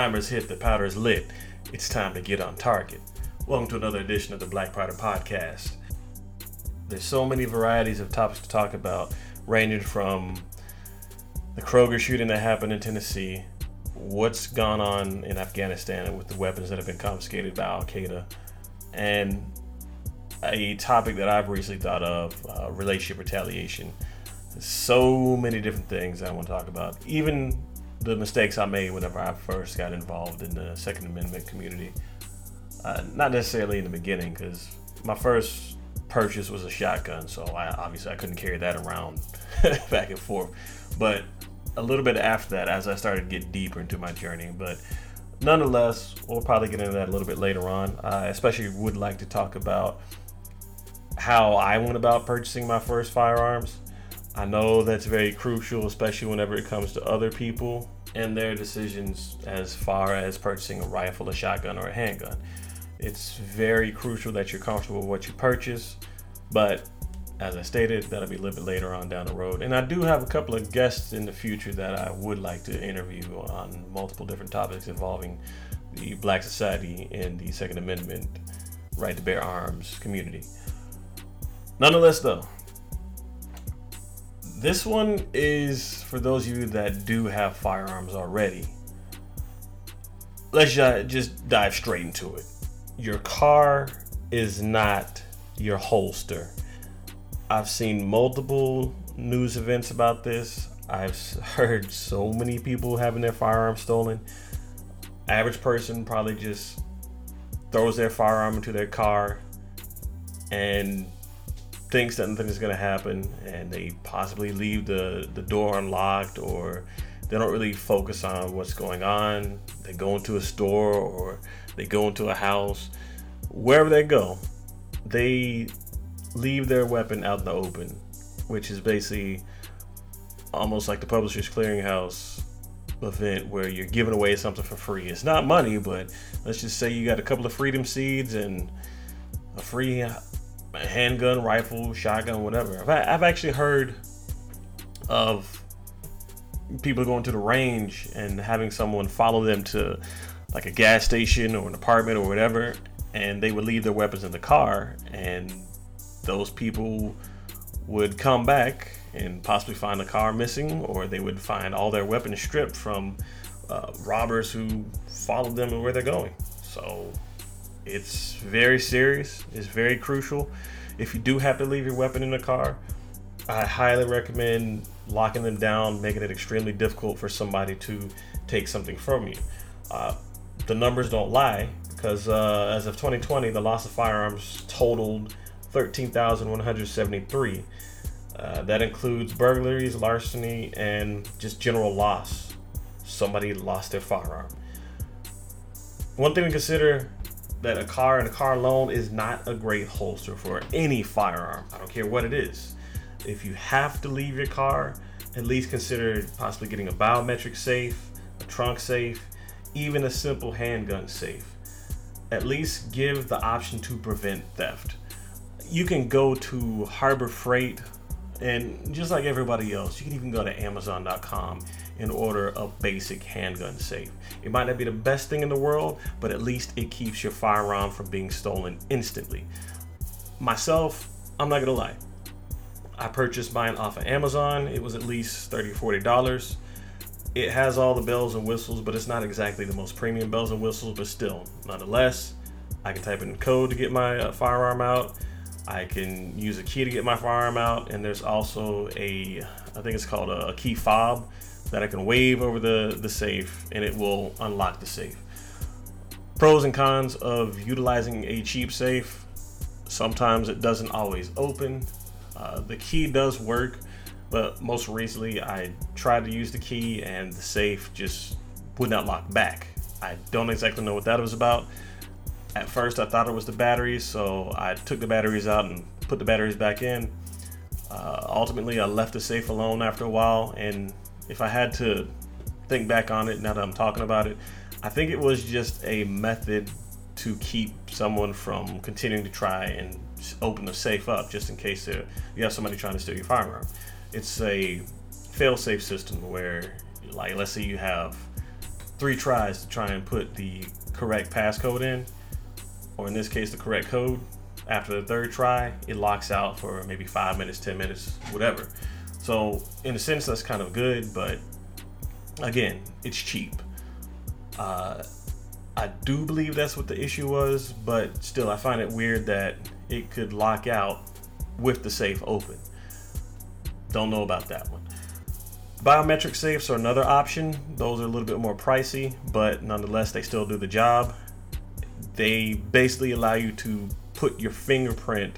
primer's hit, the powder's lit. It's time to get on target. Welcome to another edition of the Black Powder Podcast. There's so many varieties of topics to talk about, ranging from the Kroger shooting that happened in Tennessee, what's gone on in Afghanistan with the weapons that have been confiscated by Al Qaeda, and a topic that I've recently thought of uh, relationship retaliation. There's so many different things I want to talk about. Even the mistakes I made whenever I first got involved in the Second Amendment community. Uh, not necessarily in the beginning, because my first purchase was a shotgun, so I obviously I couldn't carry that around back and forth. But a little bit after that, as I started to get deeper into my journey, but nonetheless, we'll probably get into that a little bit later on. I especially would like to talk about how I went about purchasing my first firearms. I know that's very crucial, especially whenever it comes to other people and their decisions as far as purchasing a rifle, a shotgun, or a handgun. It's very crucial that you're comfortable with what you purchase, but as I stated, that'll be a little bit later on down the road. And I do have a couple of guests in the future that I would like to interview on multiple different topics involving the Black Society and the Second Amendment right to bear arms community. Nonetheless, though, this one is for those of you that do have firearms already. Let's just dive straight into it. Your car is not your holster. I've seen multiple news events about this. I've heard so many people having their firearms stolen. Average person probably just throws their firearm into their car and thinks that nothing is going to happen and they possibly leave the, the door unlocked or they don't really focus on what's going on. They go into a store or they go into a house. Wherever they go, they leave their weapon out in the open, which is basically almost like the Publishers Clearinghouse event where you're giving away something for free. It's not money, but let's just say you got a couple of freedom seeds and a free handgun, rifle, shotgun, whatever. I've, actually heard of people going to the range and having someone follow them to like a gas station or an apartment or whatever, and they would leave their weapons in the car, and those people would come back and possibly find the car missing, or they would find all their weapons stripped from uh, robbers who followed them and where they're going. So it's very serious. It's very crucial. If you do have to leave your weapon in the car, I highly recommend locking them down, making it extremely difficult for somebody to take something from you. Uh, the numbers don't lie because uh, as of 2020, the loss of firearms totaled 13,173. Uh, that includes burglaries, larceny, and just general loss. Somebody lost their firearm. One thing to consider that a car and a car loan is not a great holster for any firearm. I don't care what it is. If you have to leave your car, at least consider possibly getting a biometric safe, a trunk safe, even a simple handgun safe. At least give the option to prevent theft. You can go to Harbor Freight and just like everybody else, you can even go to Amazon.com and order a basic handgun safe. It might not be the best thing in the world, but at least it keeps your firearm from being stolen instantly. Myself, I'm not gonna lie. I purchased mine off of Amazon. It was at least $30, $40. It has all the bells and whistles, but it's not exactly the most premium bells and whistles, but still, nonetheless, I can type in code to get my uh, firearm out. I can use a key to get my firearm out, and there's also a, I think it's called a, a key fob that I can wave over the, the safe and it will unlock the safe. Pros and cons of utilizing a cheap safe. Sometimes it doesn't always open. Uh, the key does work, but most recently I tried to use the key and the safe just would not lock back. I don't exactly know what that was about. At first, I thought it was the batteries, so I took the batteries out and put the batteries back in. Uh, ultimately, I left the safe alone after a while, and if I had to think back on it now that I'm talking about it, I think it was just a method to keep someone from continuing to try and open the safe up just in case you have somebody trying to steal your firearm. It's a fail-safe system where, like, let's say you have three tries to try and put the correct passcode in, or in this case, the correct code. After the third try, it locks out for maybe five minutes, 10 minutes, whatever. So, in a sense, that's kind of good, but again, it's cheap. Uh, I do believe that's what the issue was, but still, I find it weird that it could lock out with the safe open. Don't know about that one. Biometric safes are another option. Those are a little bit more pricey, but nonetheless, they still do the job. They basically allow you to put your fingerprint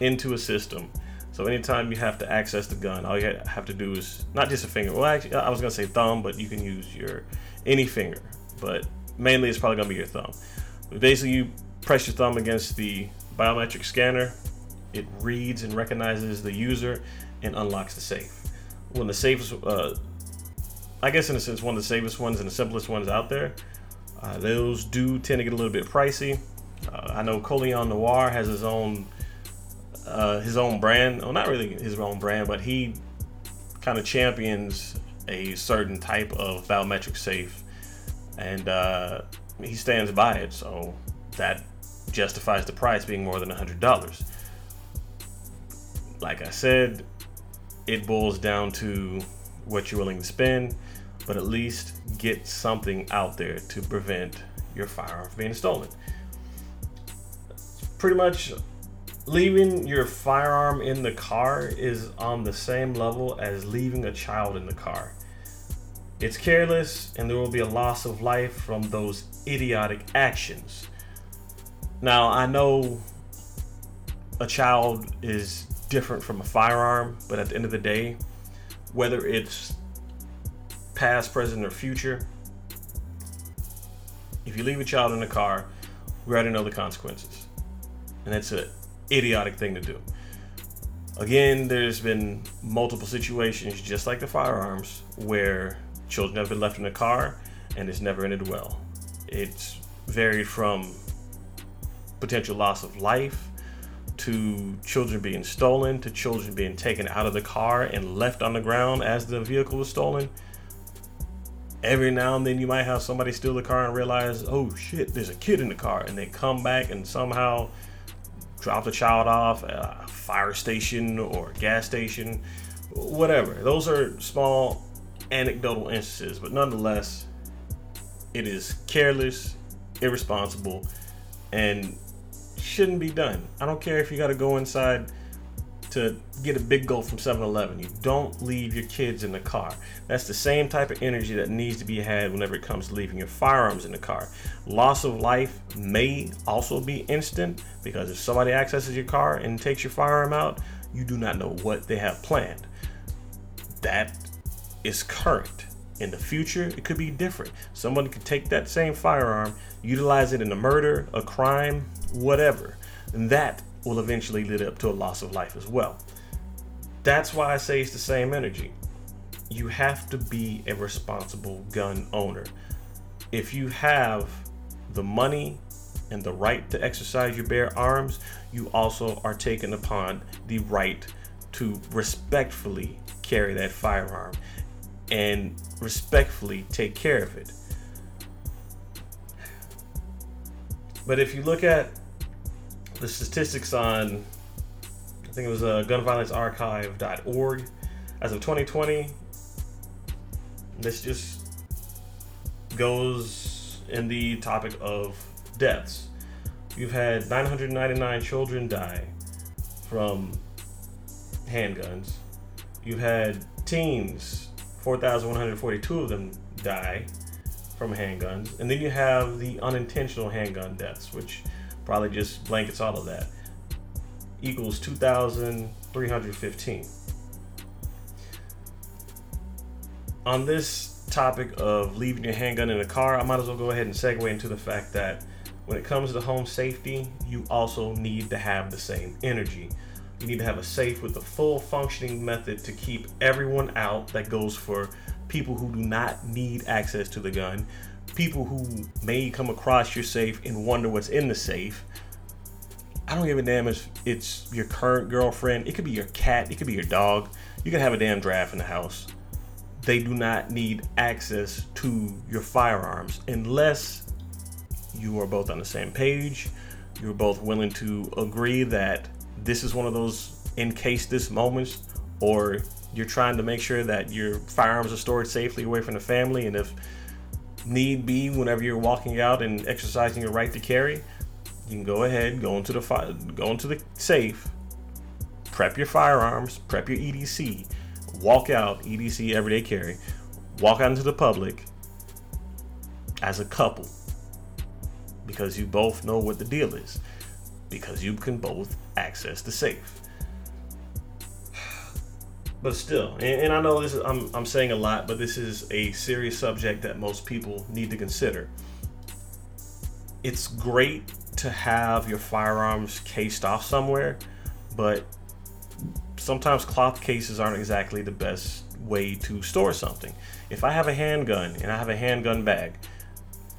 into a system. So anytime you have to access the gun, all you have to do is not just a finger. Well, actually, I was gonna say thumb, but you can use your any finger. But mainly, it's probably gonna be your thumb. But basically, you press your thumb against the biometric scanner. It reads and recognizes the user and unlocks the safe of the safest, uh, I guess in a sense, one of the safest ones and the simplest ones out there. Uh, those do tend to get a little bit pricey. Uh, I know Colion Noir has his own uh, his own brand. Well, not really his own brand, but he kind of champions a certain type of biometric safe, and uh, he stands by it. So that justifies the price being more than hundred dollars. Like I said, it boils down to what you're willing to spend, but at least get something out there to prevent your firearm from being stolen. Pretty much leaving your firearm in the car is on the same level as leaving a child in the car. It's careless, and there will be a loss of life from those idiotic actions. Now, I know a child is different from a firearm, but at the end of the day, whether it's past, present, or future, if you leave a child in the car, we already know the consequences. And that's an idiotic thing to do. Again, there's been multiple situations, just like the firearms, where children have been left in the car and it's never ended well. It's varied from potential loss of life to children being stolen, to children being taken out of the car and left on the ground as the vehicle was stolen. Every now and then you might have somebody steal the car and realize, oh shit, there's a kid in the car, and they come back and somehow drop the child off at a fire station or gas station, whatever. Those are small anecdotal instances, but nonetheless, it is careless, irresponsible, and shouldn't be done. I don't care if you got to go inside to get a Big Gulp from 7-Eleven. You don't leave your kids in the car. That's the same type of energy that needs to be had whenever it comes to leaving your firearms in the car. Loss of life may also be instant because if somebody accesses your car and takes your firearm out, you do not know what they have planned. That is current. In the future, it could be different. Someone could take that same firearm, utilize it in a murder, a crime, whatever. And that will eventually lead up to a loss of life as well. That's why I say it's the same energy. You have to be a responsible gun owner. If you have the money and the right to exercise your bear arms, you also are taken upon the right to respectfully carry that firearm and respectfully take care of it. But if you look at the statistics on, I think it was uh, gunviolencearchive.org, as of 2020, this just goes in the topic of deaths. You've had 999 children die from handguns. You've had teens 4,142 of them die from handguns. And then you have the unintentional handgun deaths, which probably just blankets all of that, equals 2,315. On this topic of leaving your handgun in a car, I might as well go ahead and segue into the fact that when it comes to home safety, you also need to have the same energy. You need to have a safe with a full functioning method to keep everyone out. That goes for people who do not need access to the gun, people who may come across your safe and wonder what's in the safe. I don't give a damn if it's your current girlfriend. It could be your cat. It could be your dog. You can have a damn draft in the house. they do not need access to your firearms unless you are both on the same page. You're both willing to agree that this is one of those in case this moments, or you're trying to make sure that your firearms are stored safely away from the family. And if need be, whenever you're walking out and exercising your right to carry, you can go ahead, go into the fi- go into the safe, prep your firearms, prep your EDC, walk out EDC everyday carry, walk out into the public as a couple because you both know what the deal is because you can both access the safe but still and, and, i know this is I'm, I'm saying a lot but this is a serious subject that most people need to consider it's great to have your firearms cased off somewhere but sometimes cloth cases aren't exactly the best way to store something if i have a handgun and i have a handgun bag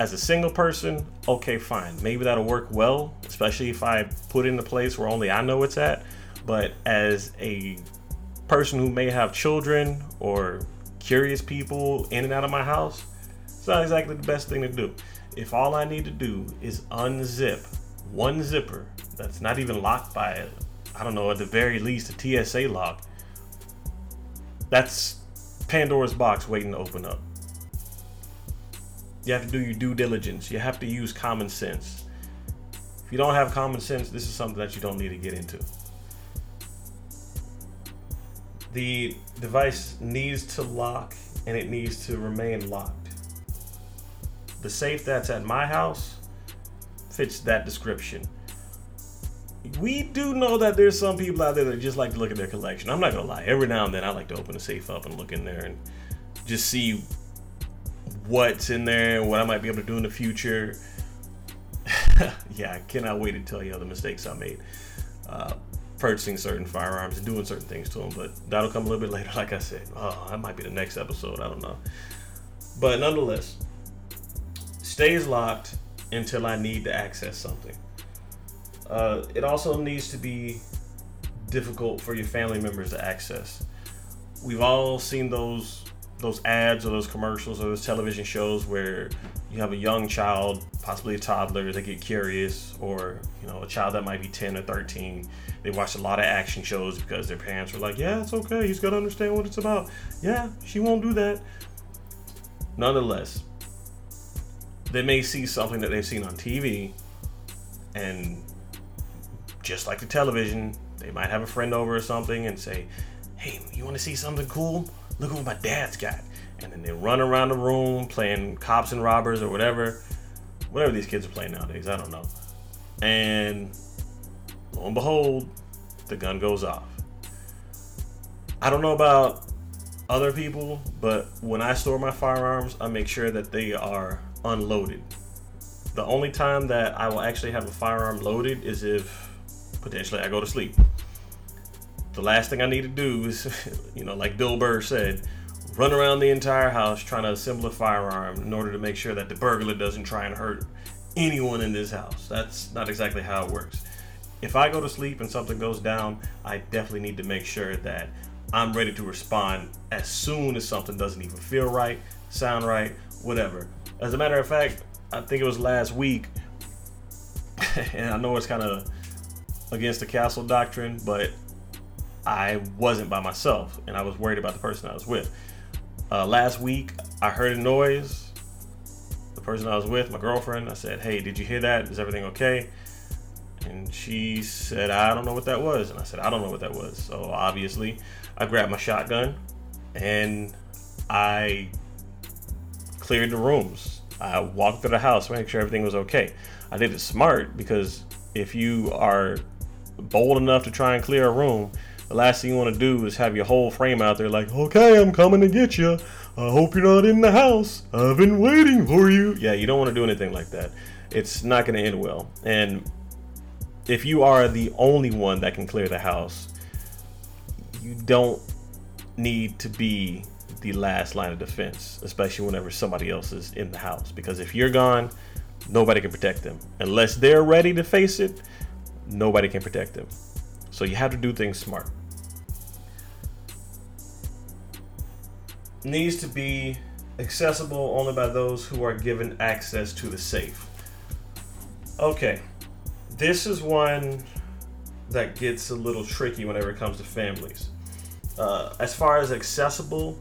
as a single person, okay, fine. Maybe that'll work well, especially if I put in a place where only I know it's at. But as a person who may have children or curious people in and out of my house, it's not exactly the best thing to do. If all I need to do is unzip one zipper that's not even locked by, I don't know, at the very least a TSA lock, that's Pandora's box waiting to open up. You have to do your due diligence. You have to use common sense. If you don't have common sense, this is something that you don't need to get into. The device needs to lock and it needs to remain locked. The safe that's at my house fits that description. We do know that there's some people out there that just like to look at their collection. I'm not gonna lie. Every now and then I like to open a safe up and look in there and just see what's in there what I might be able to do in the future. yeah, I cannot wait to tell you all the mistakes I made uh, purchasing certain firearms and doing certain things to them. But that'll come a little bit later. Like I said, oh, that might be the next episode. I don't know. But nonetheless, stays locked until I need to access something. Uh, it also needs to be difficult for your family members to access. We've all seen those those ads or those commercials or those television shows where you have a young child, possibly a toddler, they get curious, or you know, a child that might be 10 or 13. They watch a lot of action shows because their parents were like, "Yeah, it's okay. He's got to understand what it's about." Yeah, she won't do that. Nonetheless, they may see something that they've seen on TV, and just like the television, they might have a friend over or something and say, "Hey, you want to see something cool?" Look what my dad's got. And then they run around the room playing cops and robbers or whatever. Whatever these kids are playing nowadays, I don't know. And lo and behold, the gun goes off. I don't know about other people, but when I store my firearms, I make sure that they are unloaded. The only time that I will actually have a firearm loaded is if potentially I go to sleep the last thing I need to do is, you know, like Bill Burr said, run around the entire house trying to assemble a firearm in order to make sure that the burglar doesn't try and hurt anyone in this house. That's not exactly how it works. If I go to sleep and something goes down, I definitely need to make sure that I'm ready to respond as soon as something doesn't even feel right, sound right, whatever. As a matter of fact, I think it was last week, and I know it's kind of against the castle doctrine, but I wasn't by myself and I was worried about the person I was with. Uh, last week, I heard a noise. The person I was with, my girlfriend, I said, Hey, did you hear that? Is everything okay? And she said, I don't know what that was. And I said, I don't know what that was. So obviously, I grabbed my shotgun and I cleared the rooms. I walked through the house, make sure everything was okay. I did it smart because if you are bold enough to try and clear a room, the last thing you want to do is have your whole frame out there like, okay, I'm coming to get you. I hope you're not in the house. I've been waiting for you. Yeah, you don't want to do anything like that. It's not going to end well. And if you are the only one that can clear the house, you don't need to be the last line of defense, especially whenever somebody else is in the house. Because if you're gone, nobody can protect them. Unless they're ready to face it, nobody can protect them. So you have to do things smart. Needs to be accessible only by those who are given access to the safe. Okay, this is one that gets a little tricky whenever it comes to families. Uh, as far as accessible,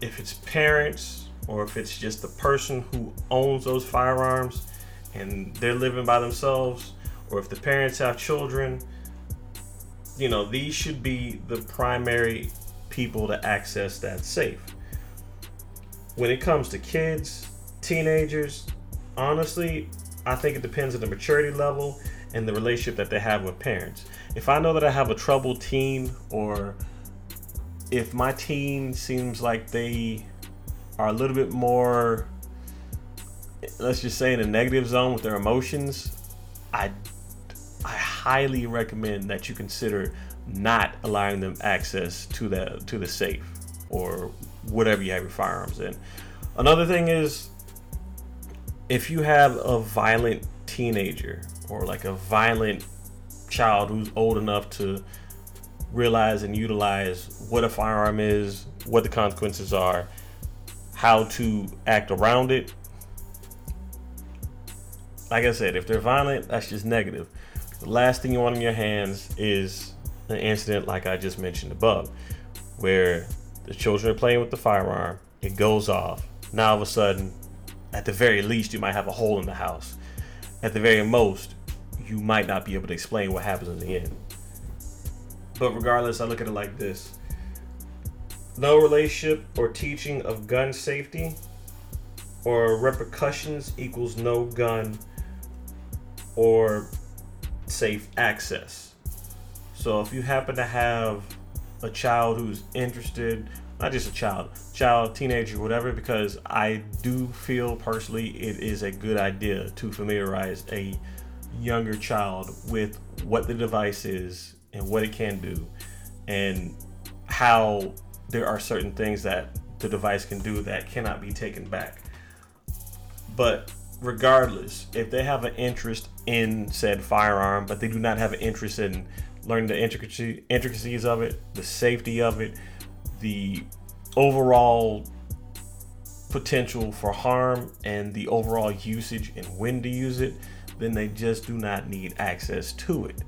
if it's parents or if it's just the person who owns those firearms and they're living by themselves, or if the parents have children, you know, these should be the primary people to access that safe. When it comes to kids, teenagers, honestly, I think it depends on the maturity level and the relationship that they have with parents. If I know that I have a troubled teen, or if my teen seems like they are a little bit more, let's just say, in a negative zone with their emotions, I I highly recommend that you consider not allowing them access to the to the safe or whatever you have your firearms in. Another thing is if you have a violent teenager or like a violent child who's old enough to realize and utilize what a firearm is, what the consequences are, how to act around it. Like I said, if they're violent, that's just negative. The last thing you want in your hands is an incident like I just mentioned above, where the children are playing with the firearm, it goes off. Now all of a sudden, at the very least, you might have a hole in the house. At the very most, you might not be able to explain what happens in the end. But regardless, I look at it like this no relationship or teaching of gun safety or repercussions equals no gun or safe access. So if you happen to have a child who's interested, not just a child, child, teenager, whatever, because I do feel personally it is a good idea to familiarize a younger child with what the device is and what it can do and how there are certain things that the device can do that cannot be taken back. But regardless, if they have an interest in said firearm, but they do not have an interest in learning the intricacies of it, the safety of it, the overall potential for harm, and the overall usage and when to use it, then they just do not need access to it.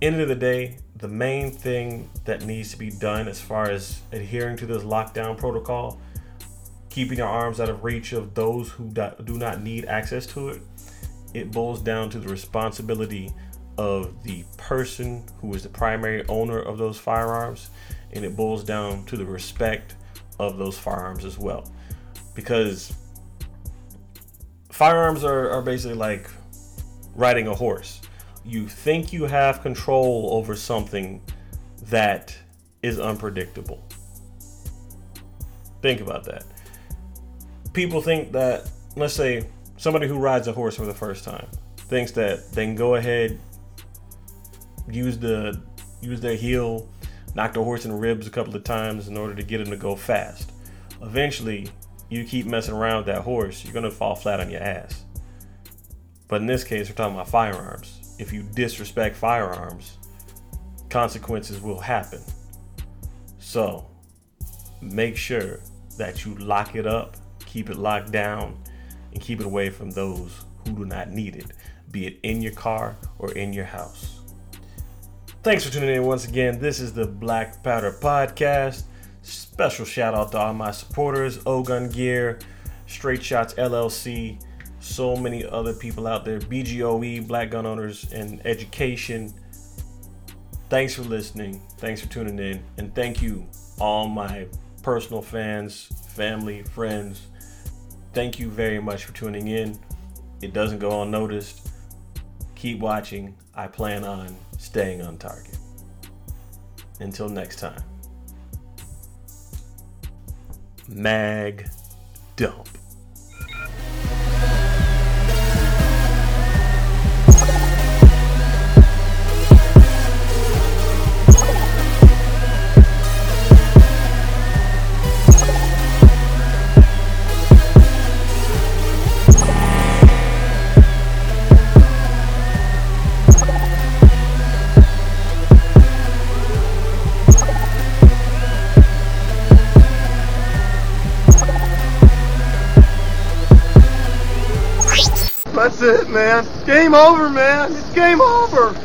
End of the day, the main thing that needs to be done as far as adhering to this lockdown protocol keeping your arms out of reach of those who do not need access to it, it boils down to the responsibility of the person who is the primary owner of those firearms, and it boils down to the respect of those firearms as well. Because firearms are, are basically like riding a horse. You think you have control over something that is unpredictable. Think about that people think that, let's say, somebody who rides a horse for the first time thinks that they can go ahead, use the use their heel, knock the horse in the ribs a couple of times in order to get him to go fast. Eventually, you keep messing around with that horse, you're gonna fall flat on your ass. But in this case, we're talking about firearms. If you disrespect firearms, consequences will happen. So, make sure that you lock it up keep it locked down, and keep it away from those who do not need it, be it in your car or in your house. Thanks for tuning in once again. This is the Black Powder Podcast. Special shout out to all my supporters, Ogun Gear, Straight Shots LLC, so many other people out there, BGOE, Black Gun Owners, and Education. Thanks for listening. Thanks for tuning in. And thank you, all my personal fans, family, friends, Thank you very much for tuning in. It doesn't go unnoticed. Keep watching. I plan on staying on target. Until next time. Mag Dump. Over, man. It's game over.